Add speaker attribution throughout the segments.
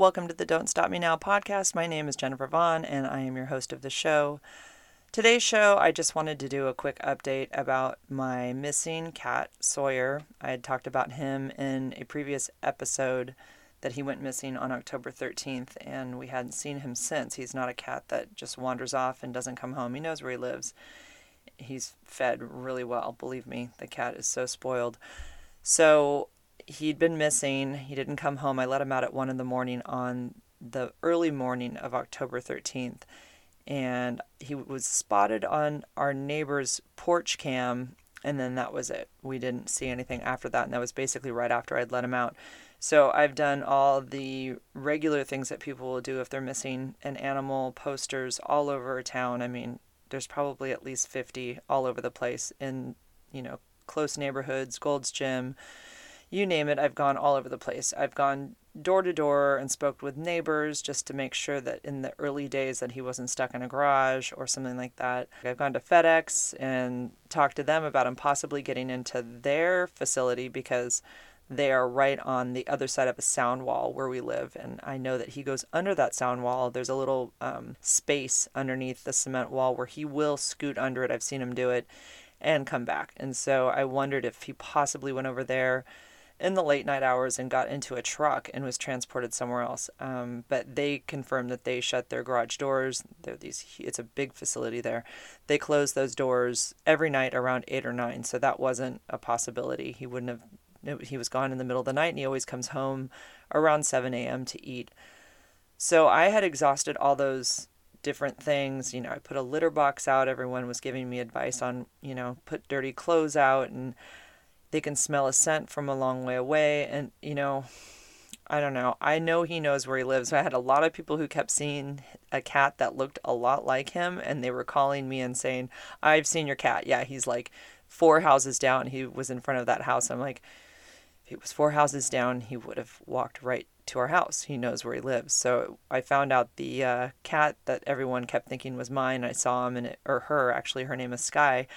Speaker 1: Welcome to the Don't Stop Me Now podcast. My name is Jennifer Vaughn, and I am your host of the show. Today's show, I just wanted to do a quick update about my missing cat, Sawyer. I had talked about him in a previous episode that he went missing on October 13th, and we hadn't seen him since. He's not a cat that just wanders off and doesn't come home. He knows where he lives. He's fed really well, believe me. The cat is so spoiled. So he'd been missing. He didn't come home. I let him out at one in the morning on the early morning of October 13th. And he was spotted on our neighbor's porch cam. And then that was it. We didn't see anything after that. And that was basically right after I'd let him out. So I've done all the regular things that people will do if they're missing an animal, posters all over town. I mean, there's probably at least 50 all over the place in, you know, close neighborhoods, Gold's Gym, you name it, I've gone all over the place. I've gone door to door and spoke with neighbors just to make sure that in the early days that he wasn't stuck in a garage or something like that. I've gone to FedEx and talked to them about him possibly getting into their facility because they are right on the other side of a sound wall where we live and i know that he goes under that sound wall there's a little um, space underneath the cement wall where he will scoot under it i've seen him do it and come back and so i wondered if he possibly went over there in the late night hours and got into a truck and was transported somewhere else. Um, but they confirmed that they shut their garage doors. They're these it's a big facility there. They closed those doors every night around eight or nine, so that wasn't a possibility. He wouldn't have. He was gone in the middle of the night, and he always comes home around seven a.m. to eat. So I had exhausted all those different things. You know, I put a litter box out. Everyone was giving me advice on, you know, put dirty clothes out and they can smell a scent from a long way away. And, you know, I don't know. I know he knows where he lives. I had a lot of people who kept seeing a cat that looked a lot like him, and they were calling me and saying, I've seen your cat. Yeah, he's like four houses down. He was in front of that house. I'm like, if he was four houses down, he would have walked right to our house. He knows where he lives. So I found out the uh, cat that everyone kept thinking was mine. I saw him, and it, or her, actually, her name is Sky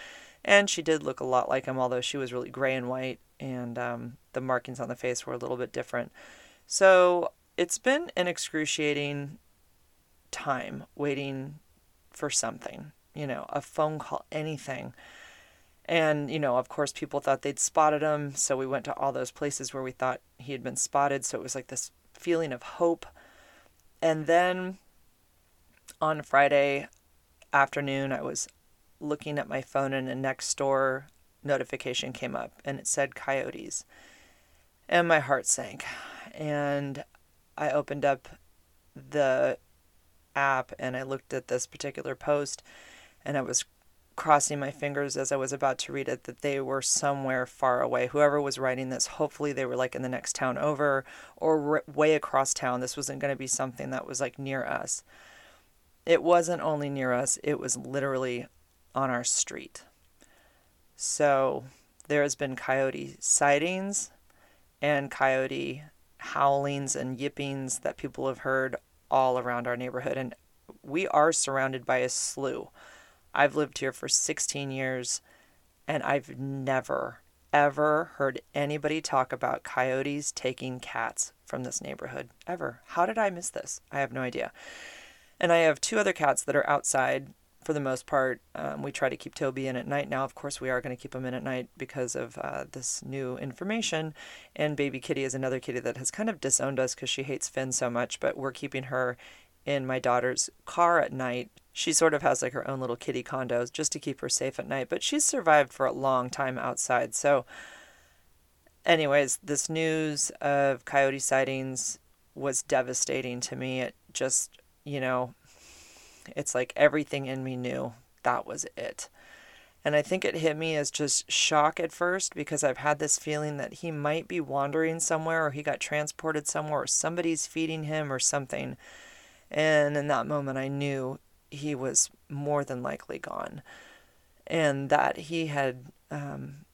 Speaker 1: and she did look a lot like him, although she was really gray and white, and um, the markings on the face were a little bit different. So it's been an excruciating time waiting for something, you know, a phone call, anything. And, you know, of course, people thought they'd spotted him. So we went to all those places where we thought he had been spotted. So it was like this feeling of hope. And then on Friday afternoon, I was looking at my phone and a Nextdoor notification came up and it said coyotes. And my heart sank. And I opened up the app and I looked at this particular post and I was crossing my fingers as I was about to read it that they were somewhere far away. Whoever was writing this, hopefully they were like in the next town over or r- way across town. This wasn't going to be something that was like near us. It wasn't only near us, it was literally on our street. So there has been coyote sightings and coyote howlings and yippings that people have heard all around our neighborhood. And we are surrounded by a slough. I've lived here for 16 years and I've never, ever heard anybody talk about coyotes taking cats from this neighborhood. Ever. How did I miss this? I have no idea. And I have two other cats that are outside for the most part, um, we try to keep Toby in at night. Now, of course, we are going to keep him in at night because of uh, this new information. And baby Kitty is another kitty that has kind of disowned us because she hates Finn so much, but we're keeping her in my daughter's car at night. She sort of has like her own little kitty condos just to keep her safe at night, but she's survived for a long time outside. So, anyways, this news of coyote sightings was devastating to me. It just, you know, it's like everything in me knew that was it. And I think it hit me as just shock at first because I've had this feeling that he might be wandering somewhere or he got transported somewhere or somebody's feeding him or something. And in that moment, I knew he was more than likely gone and that he had um,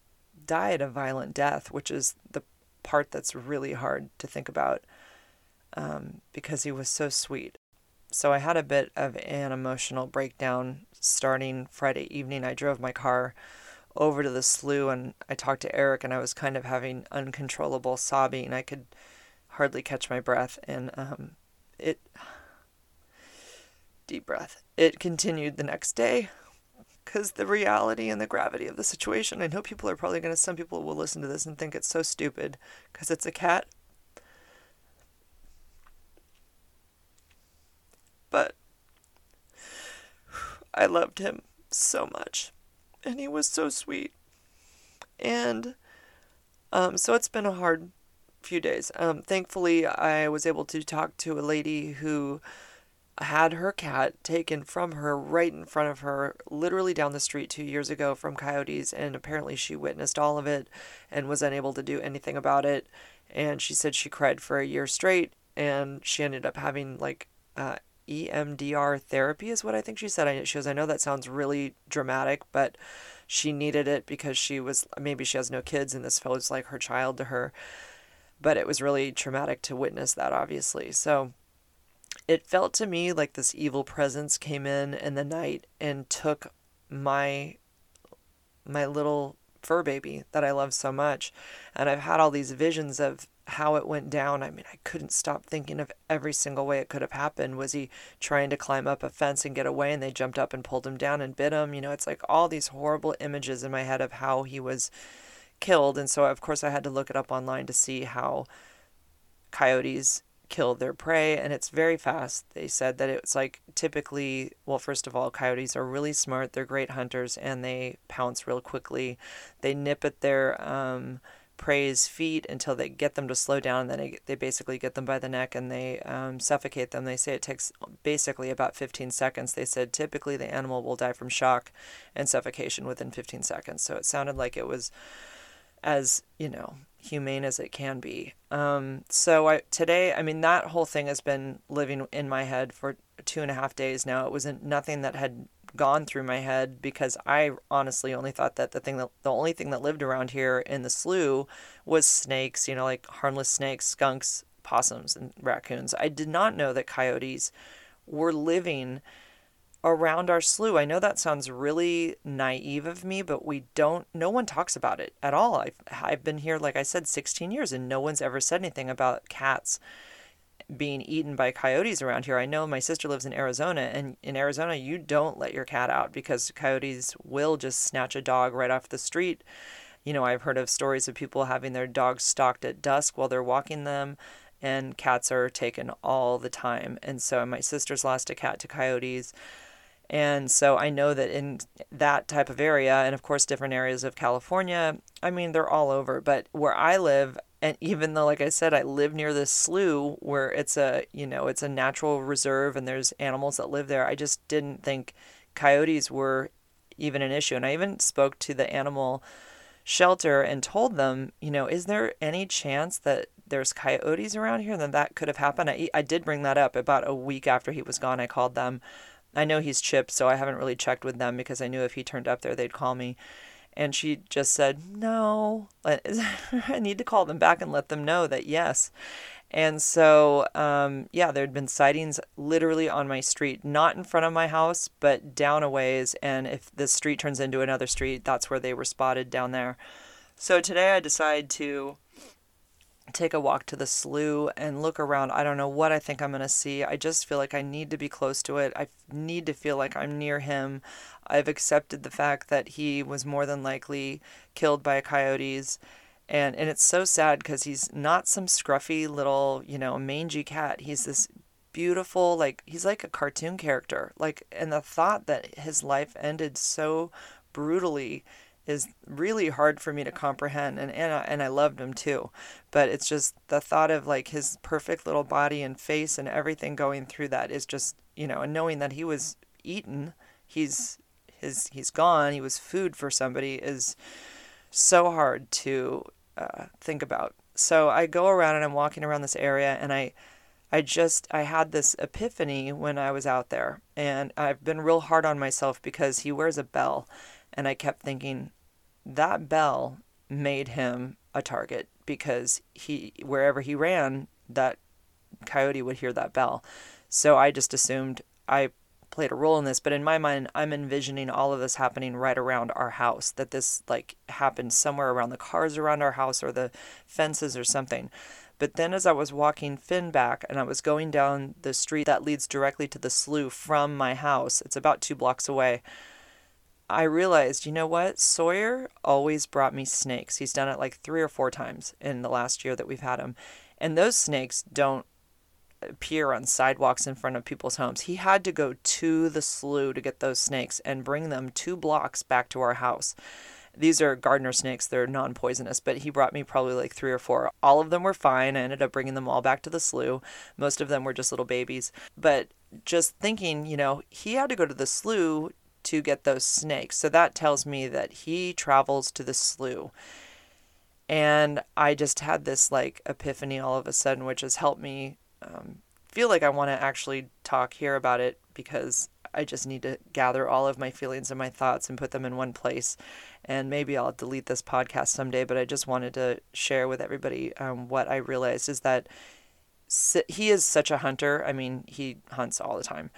Speaker 1: died a violent death, which is the part that's really hard to think about um, because he was so sweet. So I had a bit of an emotional breakdown starting Friday evening. I drove my car over to the slough and I talked to Eric and I was kind of having uncontrollable sobbing. I could hardly catch my breath. And um, it, deep breath, it continued the next day because the reality and the gravity of the situation. I know people are probably going to, some people will listen to this and think it's so stupid because it's a cat. But I loved him so much and he was so sweet. And um, so it's been a hard few days. Um, thankfully, I was able to talk to a lady who had her cat taken from her right in front of her, literally down the street two years ago from coyotes, and apparently she witnessed all of it and was unable to do anything about it. And she said she cried for a year straight, and she ended up having like uh, EMDR therapy, is what I think she said. She goes, I know that sounds really dramatic, but she needed it because she was maybe she has no kids, and this felt like her child to her. But it was really traumatic to witness that, obviously. So it felt to me like this evil presence came in in the night and took my my little fur baby that I love so much. And I've had all these visions of how it went down. I mean, I couldn't stop thinking of every single way it could have happened. Was he trying to climb up a fence and get away and they jumped up and pulled him down and bit him? You know, it's like all these horrible images in my head of how he was killed. And so, of course, I had to look it up online to see how coyotes kill their prey and it's very fast. They said that it's like typically, well, first of all, coyotes are really smart. They're great hunters and they pounce real quickly. They nip at their um, prey's feet until they get them to slow down. And Then they, they basically get them by the neck and they um, suffocate them. They say it takes basically about 15 seconds. They said typically the animal will die from shock and suffocation within 15 seconds. So it sounded like it was as, you know, humane as it can be. Um, so I, today, I mean, that whole thing has been living in my head for two and a half days now. It wasn't nothing that had gone through my head because I honestly only thought that the thing that the only thing that lived around here in the slough was snakes, you know, like harmless snakes, skunks, possums, and raccoons. I did not know that coyotes were living around our slough. I know that sounds really naive of me, but we don't, no one talks about it at all. I've, I've been here, like I said, 16 years and no one's ever said anything about cats being eaten by coyotes around here. I know my sister lives in Arizona, and in Arizona, you don't let your cat out because coyotes will just snatch a dog right off the street. You know, I've heard of stories of people having their dogs stalked at dusk while they're walking them and cats are taken all the time. And so my sister's lost a cat to coyotes. And so I know that in that type of area, and of course, different areas of California, I mean, they're all over. But where I live, and even though, like I said, I live near this slough where it's a, you know, it's a natural reserve and there's animals that live there, I just didn't think coyotes were even an issue. And I even spoke to the animal shelter and told them, you know, is there any chance that there's coyotes around here? Then that could have happened. I, I did bring that up about a week after he was gone. I called them I know he's chipped, so I haven't really checked with them because I knew if he turned up there, they'd call me. And she just said, No, I need to call them back and let them know that yes. And so, um, yeah, there had been sightings literally on my street, not in front of my house, but down a ways. And if the street turns into another street, that's where they were spotted down there. So today I decided to take a walk to the slough and look around. I don't know what I think I'm going to see. I just feel like I need to be close to it. I need to feel like I'm near him. I've accepted the fact that he was more than likely killed by coyotes. And and it's so sad cuz he's not some scruffy little, you know, mangy cat. He's this beautiful like he's like a cartoon character. Like and the thought that his life ended so brutally is really hard for me to comprehend and and I, and I loved him too. But it's just the thought of like his perfect little body and face and everything going through that is just you know and knowing that he was eaten he's his he's gone he was food for somebody is so hard to uh, think about. So I go around and I'm walking around this area and I I just I had this epiphany when I was out there. And I've been real hard on myself because he wears a bell. And I kept thinking that bell made him a target because he wherever he ran that coyote would hear that bell so i just assumed i played a role in this but in my mind i'm envisioning all of this happening right around our house that this like happened somewhere around the cars around our house or the fences or something But then as I was walking Finn back and I was going down the street that leads directly to the slough from my house, it's about two blocks away. I realized, you know what? Sawyer always brought me snakes. He's done it like three or four times in the last year that we've had him. And those snakes don't appear on sidewalks in front of people's homes. He had to go to the slough to get those snakes and bring them two blocks back to our house. These are gardener snakes, they're non poisonous, but he brought me probably like three or four. All of them were fine. I ended up bringing them all back to the slough. Most of them were just little babies. But just thinking, you know, he had to go to the slough to get those snakes. So that tells me that he travels to the slough. And I just had this like epiphany all of a sudden, which has helped me um, feel like I want to actually talk here about it because I just need to gather all of my feelings and my thoughts and put them in one place. And maybe I'll delete this podcast someday, but I just wanted to share with everybody um, what I realized is that he is such a hunter. I mean, he hunts all the time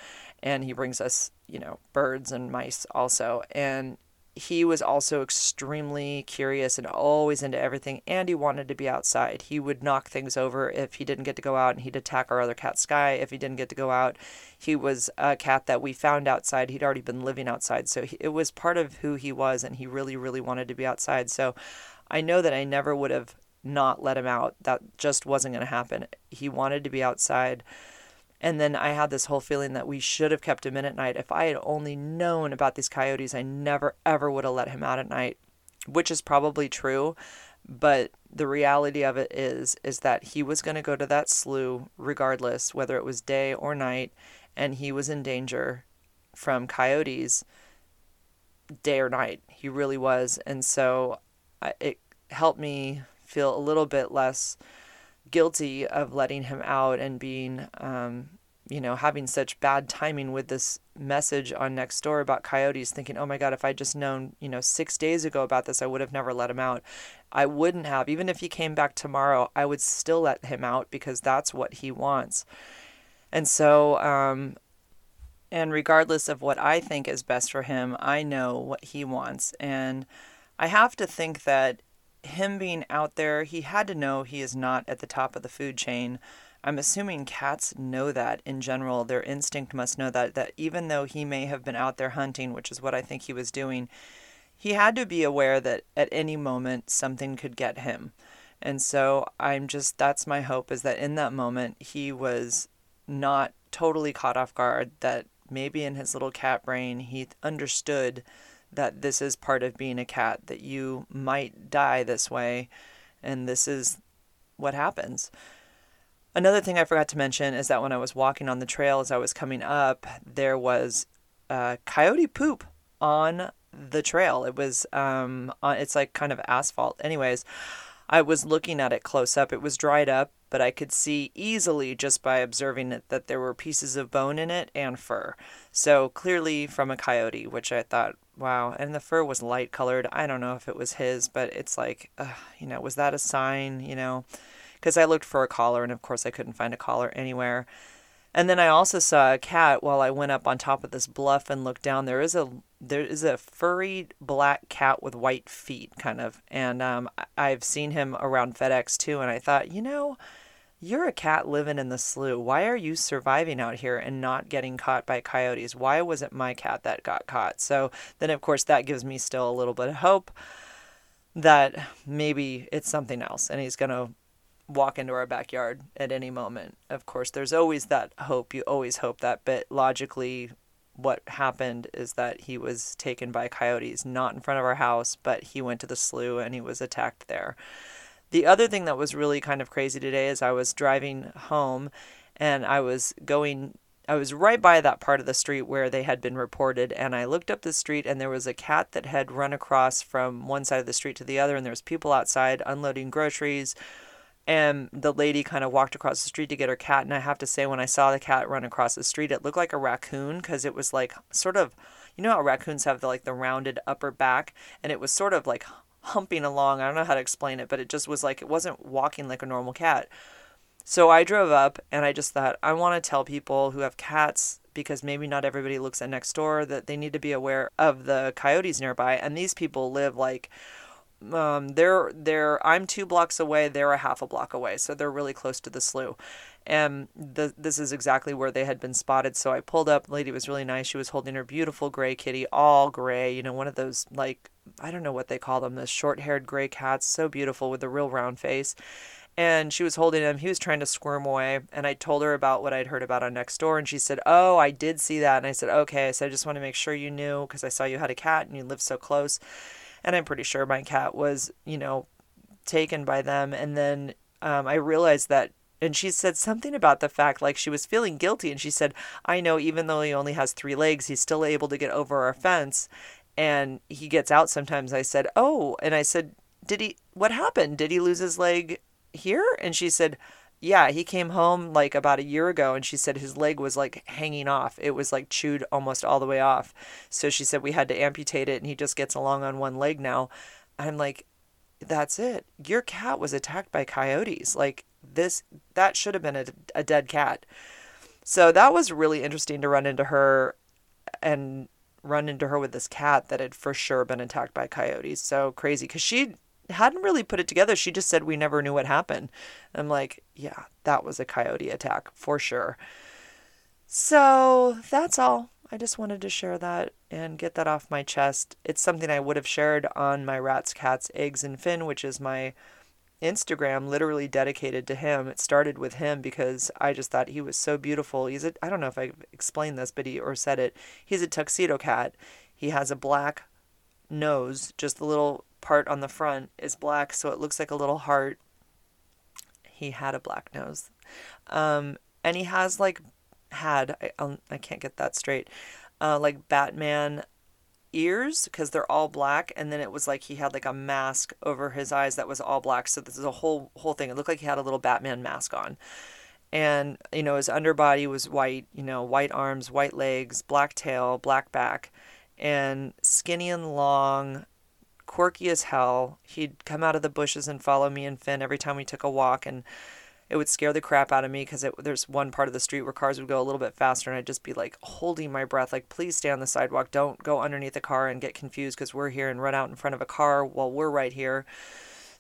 Speaker 1: and he brings us, you know, birds and mice also. And he was also extremely curious and always into everything and he wanted to be outside. He would knock things over if he didn't get to go out and he'd attack our other cat sky. If he didn't get to go out he was a cat that we found outside. He'd already been living outside. So he, it was part of who he was and he really really wanted to be outside. So i know that i never would have not let him out. That just wasn't going to happen. He wanted to be outside and then I had this whole feeling that we should have kept him in at night. If I had only known about these coyotes, I never ever would have let him out at night, which is probably true. But the reality of it is is that he was going to go to that slough regardless whether it was day or night and he was in danger from coyotes day or night. He really was. And so it helped me feel a little bit less guilty of letting him out and being, um, you know, having such bad timing with this message on Nextdoor about coyotes, thinking, oh my God, if I'd just known, you know, six days ago about this, I would have never let him out. I wouldn't have. Even if he came back tomorrow, I would still let him out because that's what he wants. And so, um, and regardless of what I think is best for him, I know what he wants. And I have to think that him being out there, he had to know he is not at the top of the food chain. I'm assuming cats know that in general. Their instinct must know that that even though he may have been out there hunting, which is what I think he was doing, he had to be aware that at any moment something could get him. And so I'm just that's my hope is that in that moment he was not totally caught off guard that maybe in his little cat brain he understood that this is part of being a cat, that you might die this way, and this is what happens. Another thing I forgot to mention is that when I was walking on the trail as I was coming up, there was uh, coyote poop on the trail. It was um, on, it's like kind of asphalt. Anyways, I was looking at it close up. It was dried up, but I could see easily just by observing it that there were pieces of bone in it and fur. So clearly from a coyote, which I thought Wow. And the fur was light colored. I don't know if it was his, but it's like, uh, you know, was that a sign, you know? Because I looked for a collar and of course I couldn't find a collar anywhere. And then I also saw a cat while I went up on top of this bluff and looked down. There is a there is a furry black cat with white feet, kind of, and um, I've seen him around FedEx too. And I thought, you know, you're a cat living in the slough. Why are you surviving out here and not getting caught by coyotes? Why was it my cat that got caught? So then, of course, that gives me still a little bit of hope that maybe it's something else and he's going to walk into our backyard at any moment. Of course, there's always that hope. You always hope that, but logically, what happened is that he was taken by coyotes, not in front of our house, but he went to the slough and he was attacked there. The other thing that was really kind of crazy today is I was driving home and I was going I was right by that part of the street where they had been reported and I looked up the street and there was a cat that had run across from one side of the street to the other and there was people outside unloading groceries and the lady kind of walked across the street to get her cat and I have to say when I saw the cat run across the street it looked like a raccoon because it was like sort of you know how raccoons have the like the rounded upper back and it was sort of like humping along. I don't know how to explain it, but it just was like it wasn't walking like a normal cat. So I drove up and I just thought I want to tell people who have cats because maybe not everybody looks at Nextdoor that they need to be aware of the coyotes nearby and these people live like um, they're they're I'm two blocks away. They're a half a block away, so they're really close to the slough. And the, this is exactly where they had been spotted. So I pulled up. The lady was really nice. She was holding her beautiful gray kitty, all gray. You know, one of those like I don't know what they call them, the short-haired gray cats, so beautiful with a real round face. And she was holding him. He was trying to squirm away. And I told her about what I'd heard about on Nextdoor. And she said, Oh, I did see that. And I said, Okay. I said, I just want to make sure you knew because I saw you had a cat and you lived so close and I'm pretty sure my cat was, you know, taken by them. And then um, I realized that, and she said something about the fact like she was feeling guilty, and she said, "I know, even though he only has three legs, he's still able to get over our fence." And he gets out sometimes. I said, Oh, and I said, Did he, what happened? Did he lose his leg here? And she said, yeah, he came home like about a year ago and she said his leg was like hanging off. It was like chewed almost all the way off. So she said we had to amputate it and he just gets along on one leg now. I'm like, that's it. Your cat was attacked by coyotes. Like this, that should have been a, a dead cat. So that was really interesting to run into her and run into her with this cat that had for sure been attacked by coyotes. So crazy because she hadn't really put it together. She just said we never knew what happened. I'm like, yeah, that was a coyote attack for sure. So that's all. I just wanted to share that and get that off my chest. It's something I would have shared on my Rats, Cats, Eggs, and Finn, which is my Instagram, literally dedicated to him. It started with him because I just thought he was so beautiful. He's a, I don't know if I explained this, but he, or said it. He's a tuxedo cat. He has a black nose, just the little part on the front is black, so it looks like a little heart. He had a black nose. Um, and he has like, had, I, I'll, I can't get that straight, uh, like Batman ears because they're all black and then it was like he had like a mask over his eyes that was all black. So this is a whole whole thing. It looked like he had a little batman mask on. And you know his underbody was white you know white arms white legs black tail black back and skinny and long quirky as hell. He'd come out of the bushes and follow me and Finn every time we took a walk, and it would scare the crap out of me because there's one part of the street where cars would go a little bit faster, and I'd just be like holding my breath, like, please stay on the sidewalk. Don't go underneath the car and get confused because we're here and run out in front of a car while we're right here.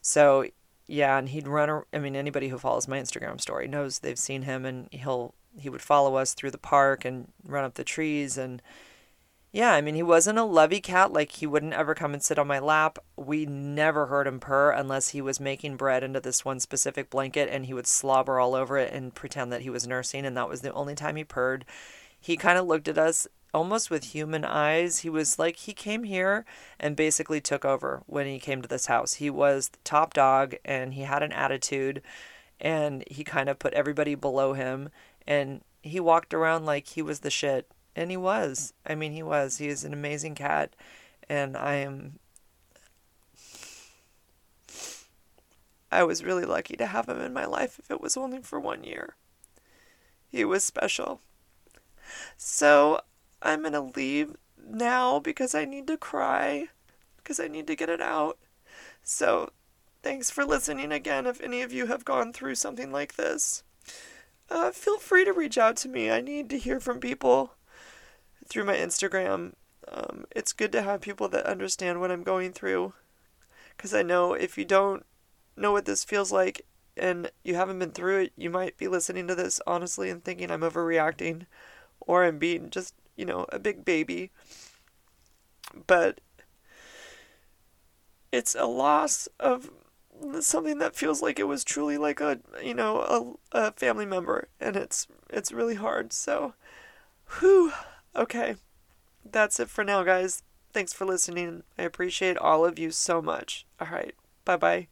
Speaker 1: So, yeah, and he'd run. I mean, anybody who follows my Instagram story knows they've seen him, and he'll he would follow us through the park and run up the trees and yeah, I mean, he wasn't a lovey cat. Like, he wouldn't ever come and sit on my lap. We never heard him purr unless he was making bread into this one specific blanket and he would slobber all over it and pretend that he was nursing. And that was the only time he purred. He kind of looked at us almost with human eyes. He was like, he came here and basically took over when he came to this house. He was the top dog and he had an attitude and he kind of put everybody below him. And he walked around like he was the shit and he was. I mean, he was. He is an amazing cat, and I am. I was really lucky to have him in my life if it was only for one year. He was special. So I'm going to leave now because I need to cry, because I need to get it out. So thanks for listening again if any of you have gone through something like this. Uh, feel free to reach out to me. I need to hear from people through my Instagram. Um, it's good to have people that understand what I'm going through. Because I know if you don't know what this feels like and you haven't been through it, you might be listening to this honestly and thinking I'm overreacting or I'm being just, you know, a big baby. But it's a loss of something that feels like it was truly like a you know a, a family member and it's it's really hard so whew Okay. That's it for now, guys. Thanks for listening. I appreciate all of you so much. All right. Bye bye.